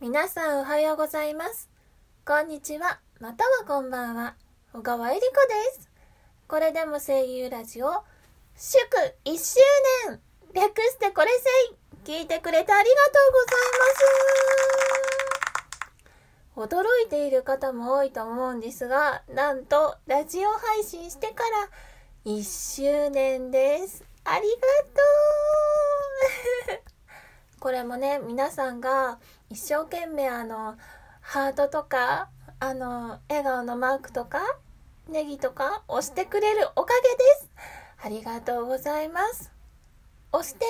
皆さんおはようございます。こんにちは、またはこんばんは。小川えりこです。これでも声優ラジオ、祝1周年略してこれせい聞いてくれてありがとうございます驚いている方も多いと思うんですが、なんと、ラジオ配信してから1周年です。ありがとうこれもね、皆さんが一生懸命あの、ハートとか、あの、笑顔のマークとか、ネギとか押してくれるおかげです。ありがとうございます。押して、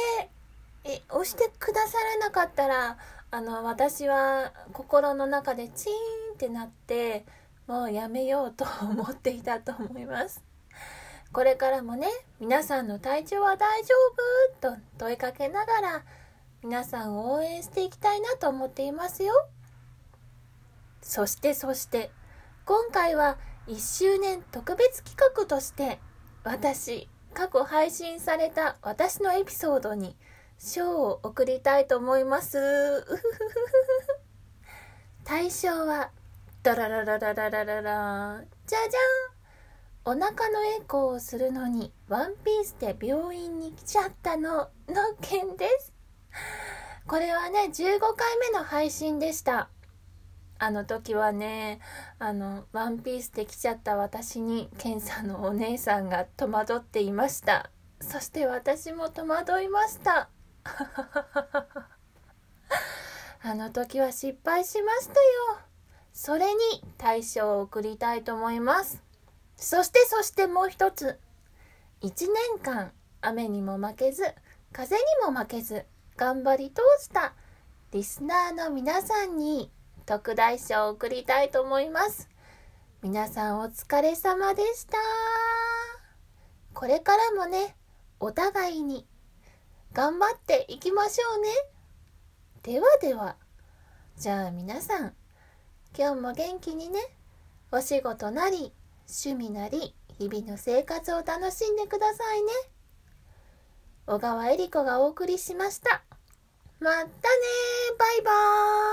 え、押してくださらなかったら、あの、私は心の中でチーンってなって、もうやめようと思っていたと思います。これからもね、皆さんの体調は大丈夫？と問いかけながら、皆さんを応援していきたいなと思っていますよ。そしてそして、今回は1周年特別企画として、私、過去配信された私のエピソードに賞を送りたいと思います。対象は、ダララララララララじゃじゃんお腹のエコーをするのにワンピースで病院に来ちゃったのの件です。これはね、15回目の配信でした。あの時はね、あの、ワンピースで来ちゃった私に、ケンさんのお姉さんが戸惑っていました。そして私も戸惑いました。あの時は失敗しましたよ。それに対処を送りたいと思います。そしてそしてもう一つ。一年間雨にも負けず、風にも負けず、頑張り通したリスナーの皆さんに特大賞を送りたいと思います。皆さんお疲れ様でした。これからもね、お互いに頑張っていきましょうね。ではでは、じゃあ皆さん、今日も元気にね、お仕事なり、趣味なり、日々の生活を楽しんでくださいね。小川恵里子がお送りしました。またねバイバーイ